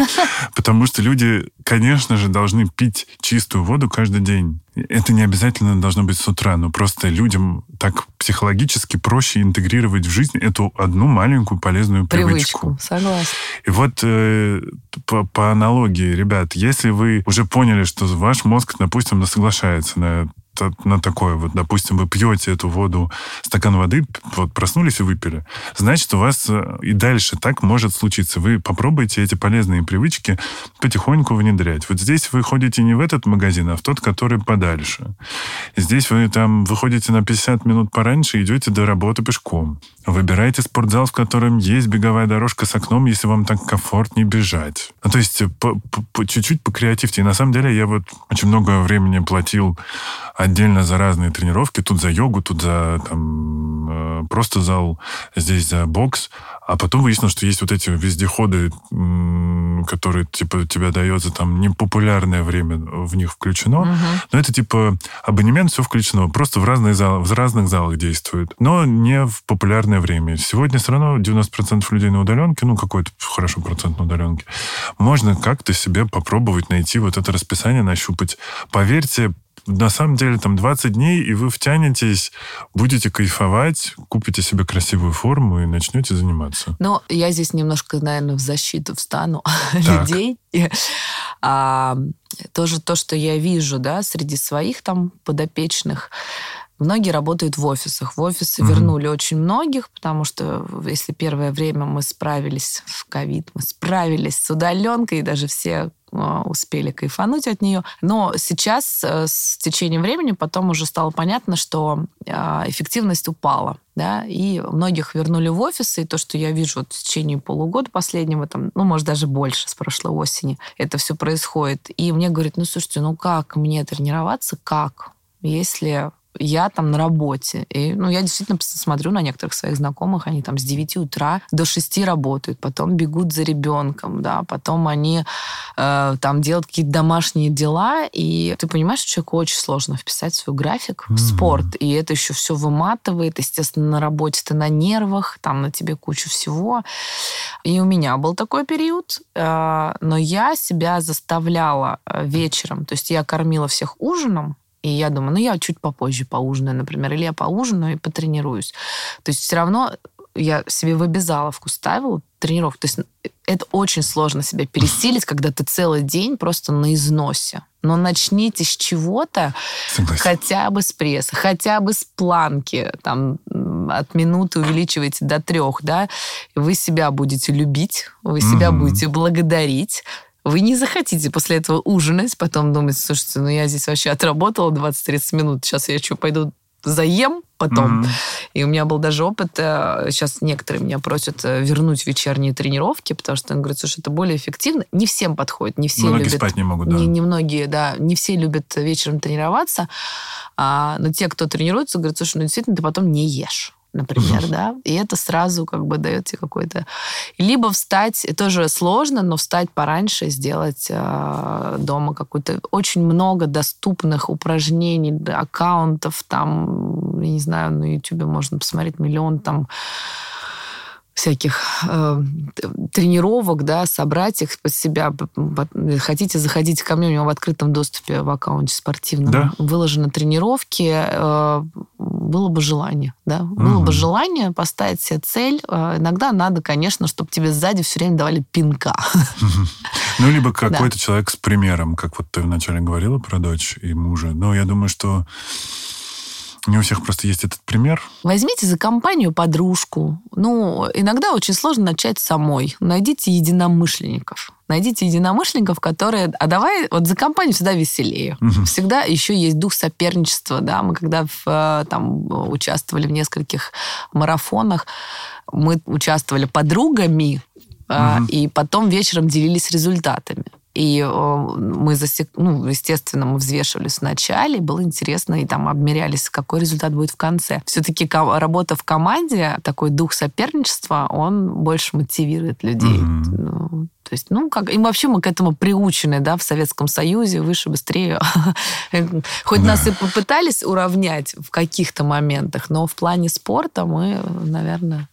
потому что люди конечно же, должны пить чистую воду каждый день. Это не обязательно должно быть с утра, но просто людям так психологически проще интегрировать в жизнь эту одну маленькую полезную привычку. Привычку, согласна. И вот э, по, по аналогии, ребят, если вы уже поняли, что ваш мозг, допустим, соглашается на на такое, вот, допустим, вы пьете эту воду, стакан воды, вот проснулись и выпили, значит, у вас э, и дальше так может случиться. Вы попробуйте эти полезные привычки потихоньку внедрять. Вот здесь вы ходите не в этот магазин, а в тот, который подальше. Здесь вы там выходите на 50 минут пораньше идете до работы пешком. Выбирайте спортзал, в котором есть беговая дорожка с окном, если вам так комфортнее бежать. Ну, то есть по, по, чуть-чуть покреативьте. И на самом деле я вот очень много времени платил отдельно за разные тренировки. Тут за йогу, тут за там, э, просто зал, здесь за бокс. А потом выяснилось, что есть вот эти вездеходы, которые, типа, тебя дает за там непопулярное время в них включено. Угу. Но это, типа, абонемент, все включено. Просто в, разные зал, в разных залах действует. Но не в популярное время. Сегодня все равно 90% людей на удаленке, ну, какой-то хорошо процент на удаленке. Можно как-то себе попробовать найти вот это расписание, нащупать. Поверьте, на самом деле там 20 дней, и вы втянетесь, будете кайфовать, купите себе красивую форму и начнете заниматься. Ну, я здесь немножко, наверное, в защиту встану людей. А, тоже то, что я вижу, да, среди своих там подопечных, Многие работают в офисах. В офисы угу. вернули очень многих, потому что если первое время мы справились в ковид, мы справились с удаленкой, и даже все а, успели кайфануть от нее. Но сейчас э, с течением времени потом уже стало понятно, что а, эффективность упала. Да, и многих вернули в офисы, и то, что я вижу вот в течение полугода последнего, там, ну, может, даже больше, с прошлой осени, это все происходит. И мне говорят, ну, слушайте, ну как мне тренироваться, как? Если я там на работе. И, ну, я действительно смотрю на некоторых своих знакомых, они там с 9 утра до 6 работают, потом бегут за ребенком, да, потом они э, там делают какие-то домашние дела, и ты понимаешь, что человеку очень сложно вписать свой график mm-hmm. в спорт, и это еще все выматывает, естественно, на работе ты на нервах, там на тебе кучу всего. И у меня был такой период, э, но я себя заставляла э, вечером, то есть я кормила всех ужином, и я думаю, ну, я чуть попозже поужинаю, например, или я поужинаю и потренируюсь. То есть все равно я себе в обязаловку ставила тренировку. То есть это очень сложно себя пересилить, когда ты целый день просто на износе. Но начните с чего-то, хотя бы с пресса, хотя бы с планки, там, от минуты увеличивайте до трех, да, вы себя будете любить, вы себя mm-hmm. будете благодарить, вы не захотите после этого ужинать, потом думать, слушайте, ну я здесь вообще отработала 20-30 минут, сейчас я что, пойду заем потом. Mm-hmm. И у меня был даже опыт, сейчас э, некоторые меня просят э, вернуть вечерние тренировки, потому что они говорят, слушай, это более эффективно. Не всем подходит, не все многие любят. спать не могут, да. Не, не многие, да, не все любят вечером тренироваться, а, но те, кто тренируется, говорят, слушай, ну действительно, ты потом не ешь например, да, и это сразу как бы дает тебе какой-то... Либо встать, тоже сложно, но встать пораньше, сделать э, дома какую-то... Очень много доступных упражнений, аккаунтов, там, я не знаю, на YouTube можно посмотреть миллион там всяких э, тренировок, да, собрать их под себя. Хотите, заходите ко мне, у него в открытом доступе в аккаунте спортивном да? выложены тренировки. Э, было бы желание, да, угу. было бы желание поставить себе цель. Э, иногда надо, конечно, чтобы тебе сзади все время давали пинка. Ну, либо какой-то человек с примером, как вот ты вначале говорила про дочь и мужа. Но я думаю, что не у всех просто есть этот пример. Возьмите за компанию подружку. Ну, иногда очень сложно начать самой. Найдите единомышленников. Найдите единомышленников, которые... А давай, вот за компанию всегда веселее. Угу. Всегда еще есть дух соперничества, да. Мы когда в, э, там участвовали в нескольких марафонах, мы участвовали подругами, угу. и потом вечером делились результатами. И мы засек... ну, естественно, мы взвешивались вначале, было интересно, и там обмерялись, какой результат будет в конце. Все-таки работа в команде, такой дух соперничества, он больше мотивирует людей. Mm-hmm. То есть, ну, как, и вообще мы к этому приучены, да, в Советском Союзе, выше, быстрее. Хоть да. нас и попытались уравнять в каких-то моментах, но в плане спорта мы, наверное,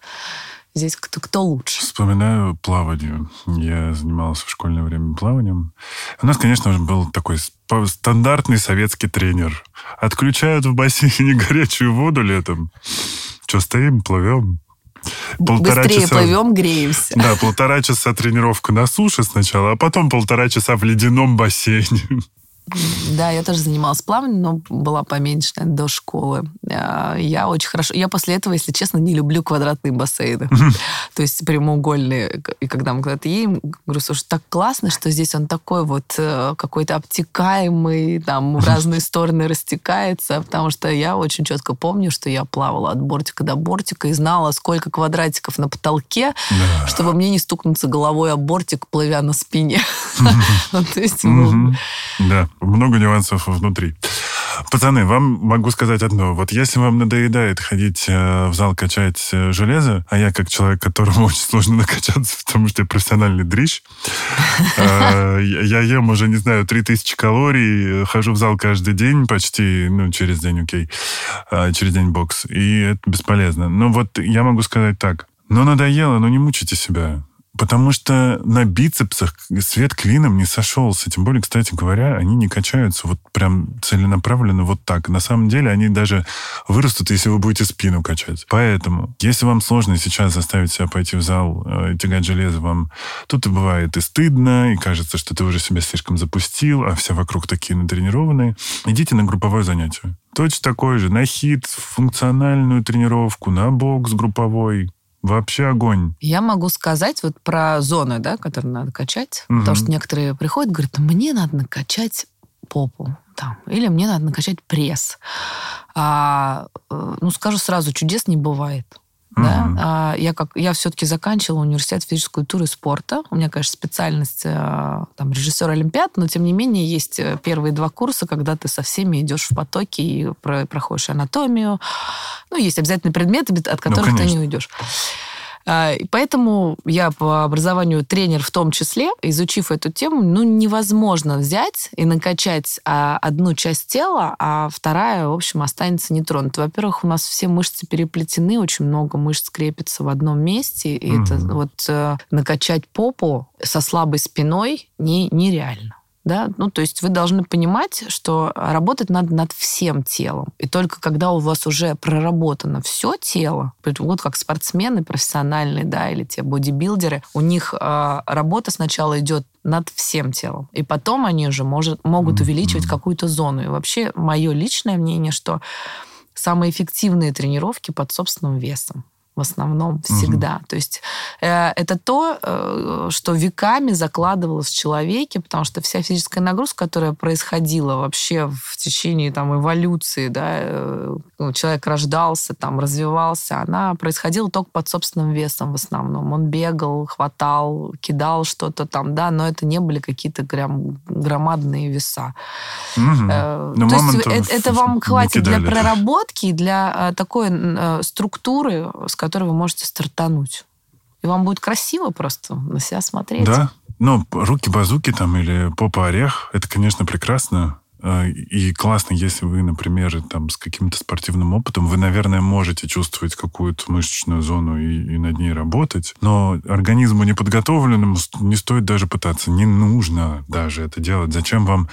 здесь кто, кто лучше? Вспоминаю плавание. Я занимался в школьное время плаванием. У нас, конечно же, был такой стандартный советский тренер. Отключают в бассейне горячую воду летом. Что, стоим, плывем? Полтора Быстрее часа... плывем, греемся. Да, полтора часа тренировка на суше сначала, а потом полтора часа в ледяном бассейне. Да, я тоже занималась плаванием, но была поменьше наверное, до школы. А, я очень хорошо... Я после этого, если честно, не люблю квадратные бассейны. То есть прямоугольные. И когда мы куда-то едем, говорю, слушай, так классно, что здесь он такой вот э, какой-то обтекаемый, там в разные стороны растекается, потому что я очень четко помню, что я плавала от бортика до бортика и знала, сколько квадратиков на потолке, чтобы мне не стукнуться головой об бортик, плывя на спине. Ну, то есть, да много нюансов внутри. Пацаны, вам могу сказать одно. Вот если вам надоедает ходить э, в зал качать э, железо, а я как человек, которому очень сложно накачаться, потому что я профессиональный дрищ, э, я ем уже, не знаю, 3000 калорий, хожу в зал каждый день почти, ну, через день, окей, через день бокс, и это бесполезно. Но вот я могу сказать так. Ну, надоело, но не мучайте себя. Потому что на бицепсах свет клином не сошелся. Тем более, кстати говоря, они не качаются вот прям целенаправленно вот так. На самом деле они даже вырастут, если вы будете спину качать. Поэтому, если вам сложно сейчас заставить себя пойти в зал э, тягать железо, вам тут и бывает и стыдно, и кажется, что ты уже себя слишком запустил, а все вокруг такие натренированные, идите на групповое занятие. Точно такое же. На хит, функциональную тренировку, на бокс групповой, Вообще огонь. Я могу сказать вот про зоны, да, которые надо качать. Угу. Потому что некоторые приходят и говорят, мне надо накачать попу. Там, или мне надо накачать пресс. А, э, ну, скажу сразу, чудес не бывает. Mm-hmm. Да? А, я, как, я все-таки заканчивала университет физической культуры и спорта. У меня, конечно, специальность э, там, режиссер Олимпиад, но тем не менее есть э, первые два курса, когда ты со всеми идешь в потоке и про, проходишь анатомию. Ну, есть обязательные предметы, от ну, которых ну, ты не уйдешь. А, и поэтому я по образованию тренер в том числе, изучив эту тему, ну, невозможно взять и накачать а, одну часть тела, а вторая, в общем, останется нетронутой. Во-первых, у нас все мышцы переплетены, очень много мышц крепится в одном месте, и mm-hmm. это вот э, накачать попу со слабой спиной не, нереально. Да? Ну, то есть вы должны понимать, что работать надо над всем телом. И только когда у вас уже проработано все тело, вот как спортсмены профессиональные, да, или те бодибилдеры, у них э, работа сначала идет над всем телом. И потом они уже может, могут увеличивать какую-то зону. И вообще, мое личное мнение, что самые эффективные тренировки под собственным весом в основном всегда. Угу. То есть э, это то, э, что веками закладывалось в человеке, потому что вся физическая нагрузка, которая происходила вообще в течение там, эволюции, да, э, ну, человек рождался, там, развивался, она происходила только под собственным весом в основном. Он бегал, хватал, кидал что-то там, да, но это не были какие-то прям громадные веса. Угу. Э, то есть это, это вам хватит для проработки, для э, такой э, структуры, с которой вы можете стартануть. И вам будет красиво просто на себя смотреть. Да. Ну, руки-базуки там или попа-орех, это, конечно, прекрасно. А, и классно, если вы, например, там, с каким-то спортивным опытом, вы, наверное, можете чувствовать какую-то мышечную зону и, и над ней работать. Но организму неподготовленному не стоит даже пытаться. Не нужно даже это делать. Зачем вам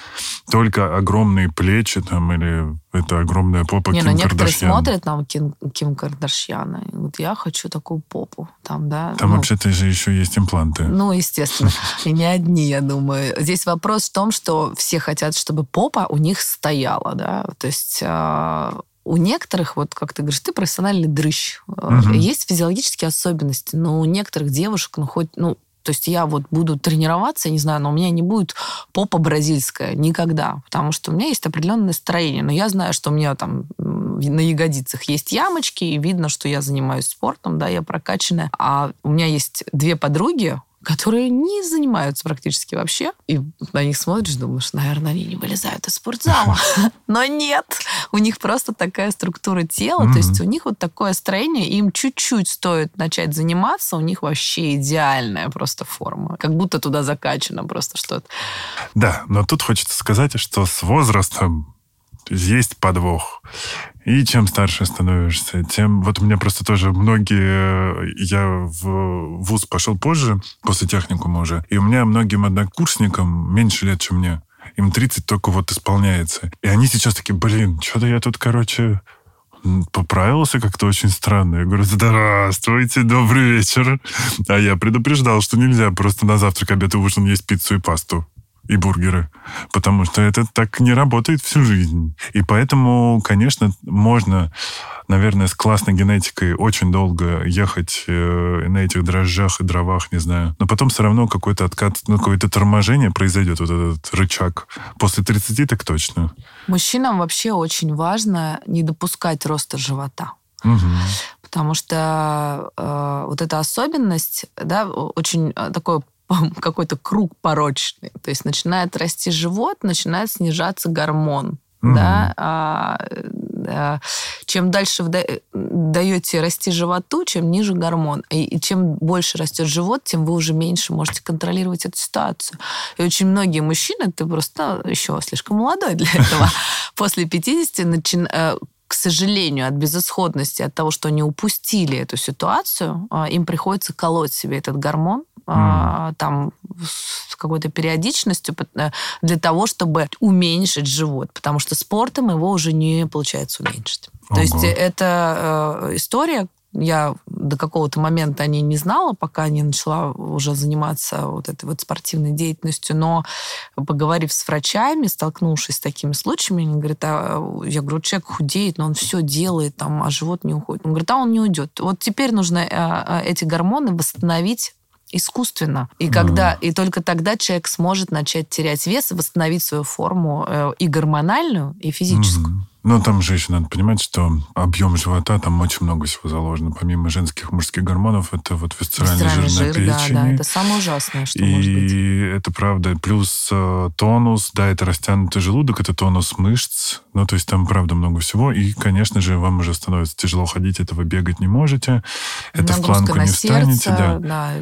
только огромные плечи там или это огромная попа не, Ким ну, некоторые Кардашьян. смотрят нам Ким, Ким Кардашьяна. И вот я хочу такую попу. Там, да, там ну, вообще-то же еще есть импланты. Ну, естественно. И не одни, я думаю. Здесь вопрос в том, что все хотят, чтобы попа у них стояла. Да? То есть а, у некоторых, вот как ты говоришь, ты профессиональный дрыщ. Угу. Есть физиологические особенности, но у некоторых девушек, ну, хоть, ну, то есть я вот буду тренироваться, не знаю, но у меня не будет попа бразильская никогда, потому что у меня есть определенное настроение. Но я знаю, что у меня там на ягодицах есть ямочки, и видно, что я занимаюсь спортом, да, я прокачанная. А у меня есть две подруги, которые не занимаются практически вообще. И на них смотришь, думаешь, наверное, они не вылезают из спортзала. Но нет, у них просто такая структура тела, то есть у них вот такое строение, им чуть-чуть стоит начать заниматься, у них вообще идеальная просто форма. Как будто туда закачано просто что-то. Да, но тут хочется сказать, что с возрастом есть подвох. И чем старше становишься, тем... Вот у меня просто тоже многие... Я в ВУЗ пошел позже, после техникума уже, и у меня многим однокурсникам меньше лет, чем мне. Им 30 только вот исполняется. И они сейчас такие, блин, что-то я тут, короче, поправился как-то очень странно. Я говорю, здравствуйте, добрый вечер. А я предупреждал, что нельзя просто на завтрак, обед и ужин есть пиццу и пасту и бургеры, потому что это так не работает всю жизнь. И поэтому, конечно, можно, наверное, с классной генетикой очень долго ехать э, на этих дрожжах и дровах, не знаю. Но потом все равно какой-то откат, ну, какое-то торможение произойдет, вот этот рычаг. После 30 так точно. Мужчинам вообще очень важно не допускать роста живота. Угу. Потому что э, вот эта особенность, да, очень э, такое какой-то круг порочный. То есть начинает расти живот, начинает снижаться гормон. Mm-hmm. Да, а, а, чем дальше вда- даете расти животу, чем ниже гормон. И, и чем больше растет живот, тем вы уже меньше можете контролировать эту ситуацию. И очень многие мужчины, ты просто еще слишком молодой для этого, после 50 начи- э, к сожалению, от безысходности, от того, что они упустили эту ситуацию, а, им приходится колоть себе этот гормон, mm. там с какой-то периодичностью э, для того, чтобы уменьшить живот, потому что спортом его уже не получается уменьшить. Ого. То есть это э, история, я до какого-то момента о ней не знала, пока не начала уже заниматься вот этой вот спортивной деятельностью, но поговорив с врачами, столкнувшись с такими случаями, они говорят, а, я говорю, человек худеет, но он все делает, там, а живот не уходит. Он говорит, а он не уйдет. Вот теперь нужно а, эти гормоны восстановить искусственно. И когда и только тогда человек сможет начать терять вес и восстановить свою форму э, и гормональную, и физическую. Mm-hmm. Ну, там же еще надо понимать, что объем живота, там очень много всего заложено. Помимо женских мужских гормонов, это вот висцеральный, висцеральный жир, жир на печени. Да, да, это самое ужасное, что и может быть. И это правда. Плюс э, тонус, да, это растянутый желудок, это тонус мышц. Ну, то есть там, правда, много всего. И, конечно же, вам уже становится тяжело ходить, этого бегать не можете. Это в планку не встанете. Сердце, да. да.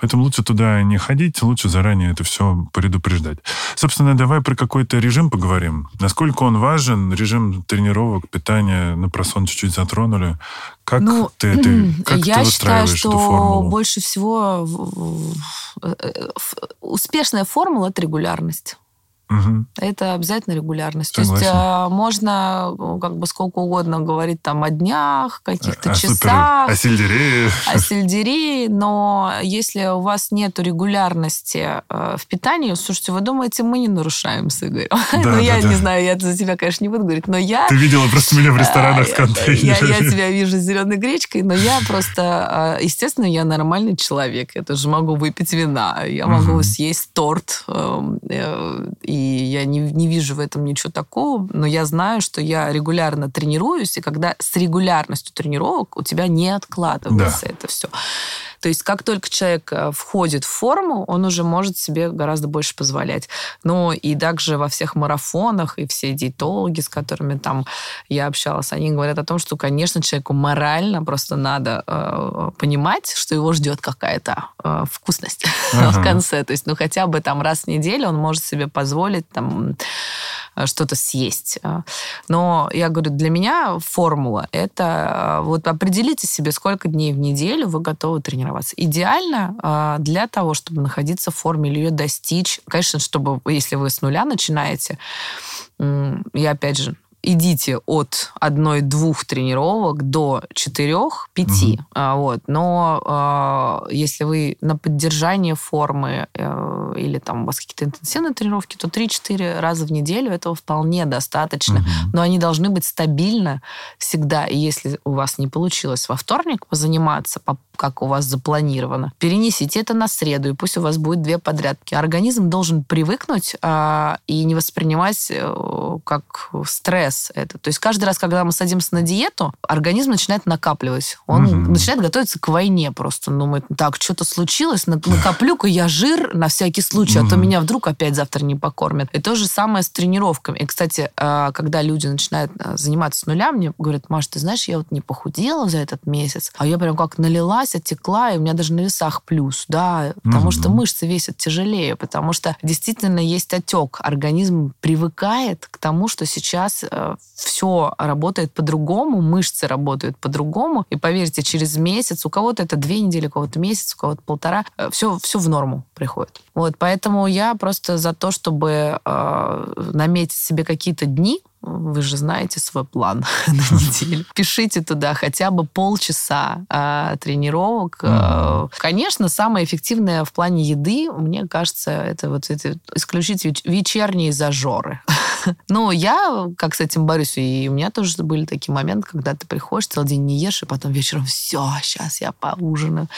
Поэтому лучше туда не ходить, лучше заранее это все предупреждать. Собственно, давай про какой-то режим поговорим. Насколько он важен, режим тренировок, питания, на просон чуть-чуть затронули. Как ну, ты, ты, как я ты считаю, что эту формулу? больше всего э, э, успешная формула – это регулярность. Угу. Это обязательно регулярность. Согласен. То есть а, можно ну, как бы сколько угодно говорить там о днях, каких-то а, часах. О сельдерее. О сельдерее, но если у вас нет регулярности э, в питании, слушайте, вы думаете, мы не нарушаем с Игорем? Да, ну, да, я да. не знаю, я за тебя, конечно, не буду говорить, но я... Ты видела просто меня в ресторанах с контейнерами. Я, я тебя вижу с зеленой гречкой, но я просто... Естественно, я нормальный человек. Я тоже могу выпить вина, я могу угу. съесть торт, эм, э, и я не, не вижу в этом ничего такого, но я знаю, что я регулярно тренируюсь, и когда с регулярностью тренировок у тебя не откладывается да. это все. То есть как только человек э, входит в форму, он уже может себе гораздо больше позволять. Ну и также во всех марафонах, и все диетологи, с которыми там я общалась, они говорят о том, что, конечно, человеку морально просто надо э, понимать, что его ждет какая-то э, вкусность ага. в конце. То есть, ну хотя бы там раз в неделю он может себе позволить там Э, что-то съесть. Э, но я говорю, для меня формула – это э, вот определите себе, сколько дней в неделю вы готовы тренироваться. Идеально для того, чтобы находиться в форме или ее достичь, конечно, чтобы, если вы с нуля начинаете, я опять же идите от одной-двух тренировок до четырех-пяти. Угу. А, вот. Но а, если вы на поддержание формы а, или там у вас какие-то интенсивные тренировки, то 3-4 раза в неделю этого вполне достаточно. Угу. Но они должны быть стабильно всегда. И если у вас не получилось во вторник позаниматься, как у вас запланировано, перенесите это на среду, и пусть у вас будет две подрядки. Организм должен привыкнуть а, и не воспринимать а, как стресс процесс это. То есть каждый раз, когда мы садимся на диету, организм начинает накапливать. Он угу. начинает готовиться к войне просто. Он думает, так, что-то случилось, накоплю-ка я жир на всякий случай, угу. а то меня вдруг опять завтра не покормят. И то же самое с тренировками. И, кстати, а, когда люди начинают а, заниматься с нуля, мне говорят, Маш, ты знаешь, я вот не похудела за этот месяц, а я прям как налилась, отекла, и у меня даже на весах плюс, да, потому угу. что мышцы весят тяжелее, потому что действительно есть отек. Организм привыкает к тому, что сейчас а, все работает по-другому, мышцы работают по-другому. И поверьте, через месяц, у кого-то это две недели, у кого-то месяц, у кого-то полтора, все, э, все в норму приходит. Вот, поэтому я просто за то, чтобы э, наметить себе какие-то дни, вы же знаете свой план на неделю. Пишите туда хотя бы полчаса э, тренировок. Mm-hmm. Конечно, самое эффективное в плане еды, мне кажется, это вот это исключить вечерние зажоры. Но я как с этим борюсь, и у меня тоже были такие моменты, когда ты приходишь, целый день не ешь, и потом вечером все, сейчас я поужинаю.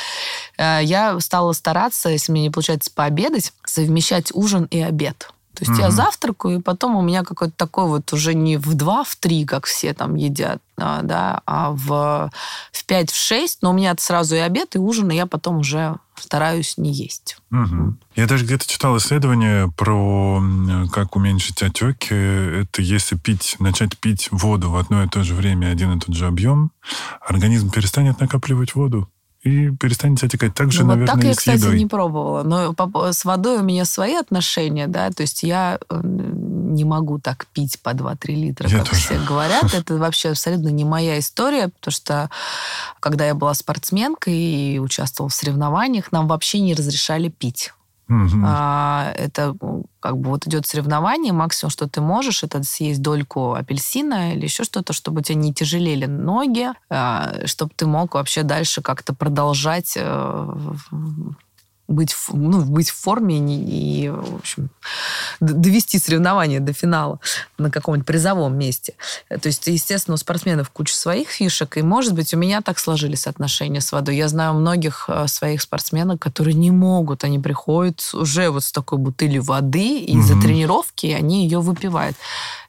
Э, я стала стараться, если мне не получается пообедать, совмещать ужин и обед. То есть mm-hmm. я завтракаю, и потом у меня какой-то такой вот уже не в два, в три, как все там едят, а, да, а в, в пять, в шесть. Но у меня сразу и обед, и ужин, и я потом уже стараюсь не есть. Угу. Я даже где-то читал исследование про как уменьшить отеки. Это если пить, начать пить воду в одно и то же время, один и тот же объем, организм перестанет накапливать воду и перестанет отекать. Так же, ну, наверное, вот так я, кстати, едой. не пробовала. Но с водой у меня свои отношения, да, то есть я э, не могу так пить по 2-3 литра, я как тоже. все говорят. Это вообще абсолютно не моя история, потому что когда я была спортсменкой и участвовала в соревнованиях, нам вообще не разрешали пить. Угу. А, это как бы вот идет соревнование, максимум, что ты можешь, это съесть дольку апельсина или еще что-то, чтобы у тебя не тяжелели ноги, а, чтобы ты мог вообще дальше как-то продолжать э, быть, ну, быть в форме и, и, в общем, довести соревнования до финала на каком-нибудь призовом месте. То есть, естественно, у спортсменов куча своих фишек, и, может быть, у меня так сложились отношения с водой. Я знаю многих э, своих спортсменов, которые не могут, они приходят уже вот с такой бутылью воды, и mm-hmm. за тренировки они ее выпивают.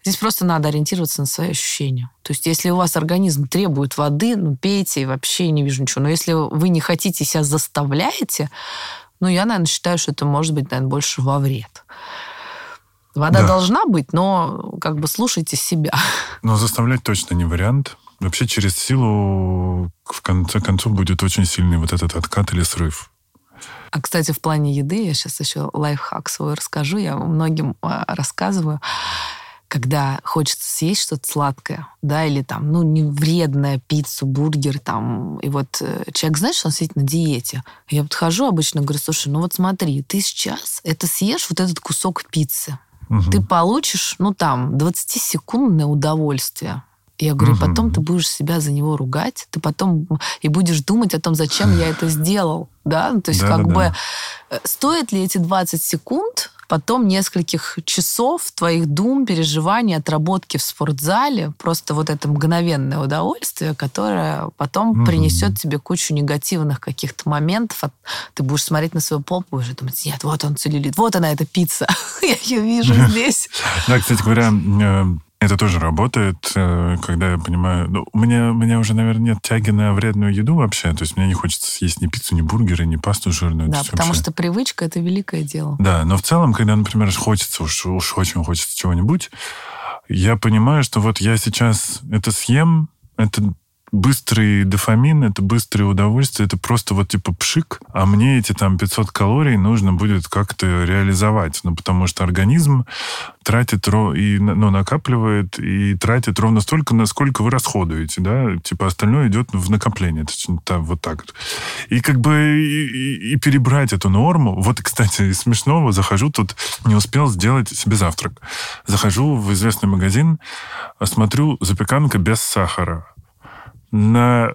Здесь просто надо ориентироваться на свои ощущения. То есть, если у вас организм требует воды, ну, пейте, и вообще не вижу ничего. Но если вы не хотите себя заставляете, ну, я, наверное, считаю, что это может быть, наверное, больше во вред. Вода да. должна быть, но как бы слушайте себя. Но заставлять точно не вариант. Вообще через силу в конце концов будет очень сильный вот этот откат или срыв. А, кстати, в плане еды я сейчас еще лайфхак свой расскажу. Я многим а, рассказываю когда хочется съесть что-то сладкое, да, или там, ну, не вредное, пиццу, бургер, там, и вот э, человек знает, что он сидит на диете. Я подхожу обычно, говорю, слушай, ну вот смотри, ты сейчас это съешь вот этот кусок пиццы, угу. ты получишь, ну там, 20-секундное удовольствие. Я говорю, угу. потом ты будешь себя за него ругать, ты потом и будешь думать о том, зачем я это сделал. Да? То есть, да, как да, бы, да. Э, стоит ли эти 20 секунд потом нескольких часов твоих дум, переживаний, отработки в спортзале, просто вот это мгновенное удовольствие, которое потом mm-hmm. принесет тебе кучу негативных каких-то моментов. Ты будешь смотреть на свою попу и уже думать, нет, вот он целлюлит, вот она, эта пицца, я ее вижу здесь. Да, кстати говоря, э, это тоже работает, э, когда я понимаю... Ну, у, меня, у меня уже, наверное, нет тяги на вредную еду вообще. То есть мне не хочется съесть ни пиццу, ни бургеры, ни пасту жирную. Да, потому вообще... что привычка — это великое дело. Да, но в целом, когда, например, хочется, уж, уж очень хочется чего-нибудь, я понимаю, что вот я сейчас это съем, это быстрый дофамин, это быстрое удовольствие, это просто вот типа пшик, а мне эти там 500 калорий нужно будет как-то реализовать, ну, потому что организм тратит, и, ну, накапливает и тратит ровно столько, насколько вы расходуете, да, типа остальное идет в накопление, это вот так. И как бы и, и перебрать эту норму, вот, кстати, смешного, захожу тут, не успел сделать себе завтрак. Захожу в известный магазин, смотрю, запеканка без сахара на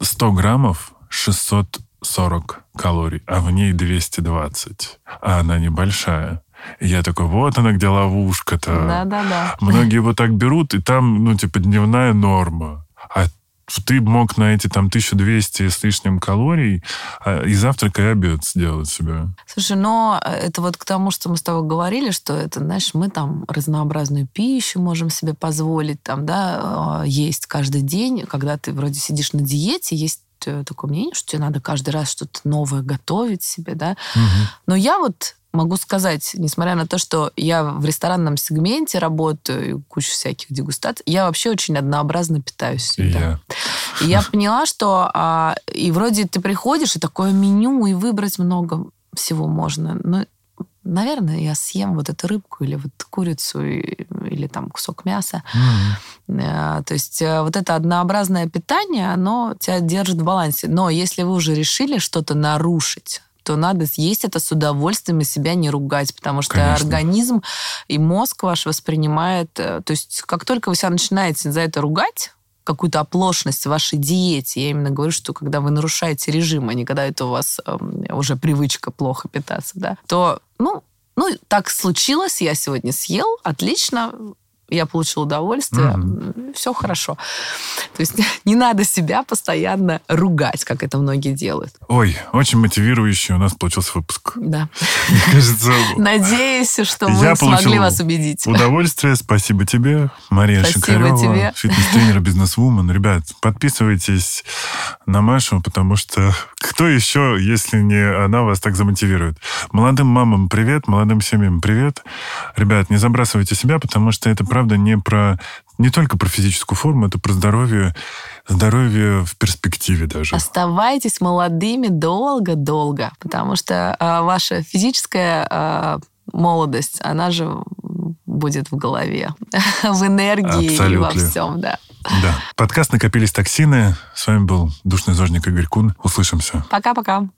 100 граммов 640 калорий, а в ней 220. А она небольшая. И я такой, вот она где ловушка-то. Да-да-да. Многие вот так берут, и там, ну, типа, дневная норма. А ты мог на эти там 1200 с лишним калорий а, и завтрак, и обед сделать себе. Слушай, но это вот к тому, что мы с тобой говорили, что это, знаешь, мы там разнообразную пищу можем себе позволить там, да, а, есть каждый день, когда ты вроде сидишь на диете, есть э, такое мнение, что тебе надо каждый раз что-то новое готовить себе, да. Угу. Но я вот могу сказать, несмотря на то, что я в ресторанном сегменте работаю, кучу всяких дегустаций, я вообще очень однообразно питаюсь всегда. И я, и я поняла, что а, и вроде ты приходишь, и такое меню, и выбрать много всего можно. Но, наверное, я съем вот эту рыбку или вот курицу и, или там кусок мяса. Mm-hmm. То есть э, вот это однообразное питание, оно тебя держит в балансе. Но если вы уже решили что-то нарушить, то надо съесть это с удовольствием и себя не ругать, потому что Конечно. организм и мозг ваш воспринимает... Э, то есть как только вы себя начинаете за это ругать, какую-то оплошность в вашей диете. Я именно говорю, что когда вы нарушаете режим, а не когда это у вас э, уже привычка плохо питаться, да, то, ну, ну, так случилось, я сегодня съел, отлично, я получил удовольствие, mm-hmm. все хорошо. То есть не надо себя постоянно ругать, как это многие делают. Ой, очень мотивирующий у нас получился выпуск. Да. кажется... Надеюсь, что мы смогли вас убедить. удовольствие. Спасибо тебе, Мария Спасибо тебе. фитнес-тренер, бизнес-вумен. Ребят, подписывайтесь на Машу, потому что кто еще, если не она, вас так замотивирует? Молодым мамам привет, молодым семьям привет. Ребят, не забрасывайте себя, потому что это правда не про не только про физическую форму, это про здоровье, здоровье в перспективе даже. Оставайтесь молодыми долго-долго, потому что э, ваша физическая э, молодость, она же будет в голове, в энергии Абсолютно. и во всем, да. Да. Подкаст «Накопились токсины». С вами был душный зожник Игорь Кун. Услышимся. Пока-пока.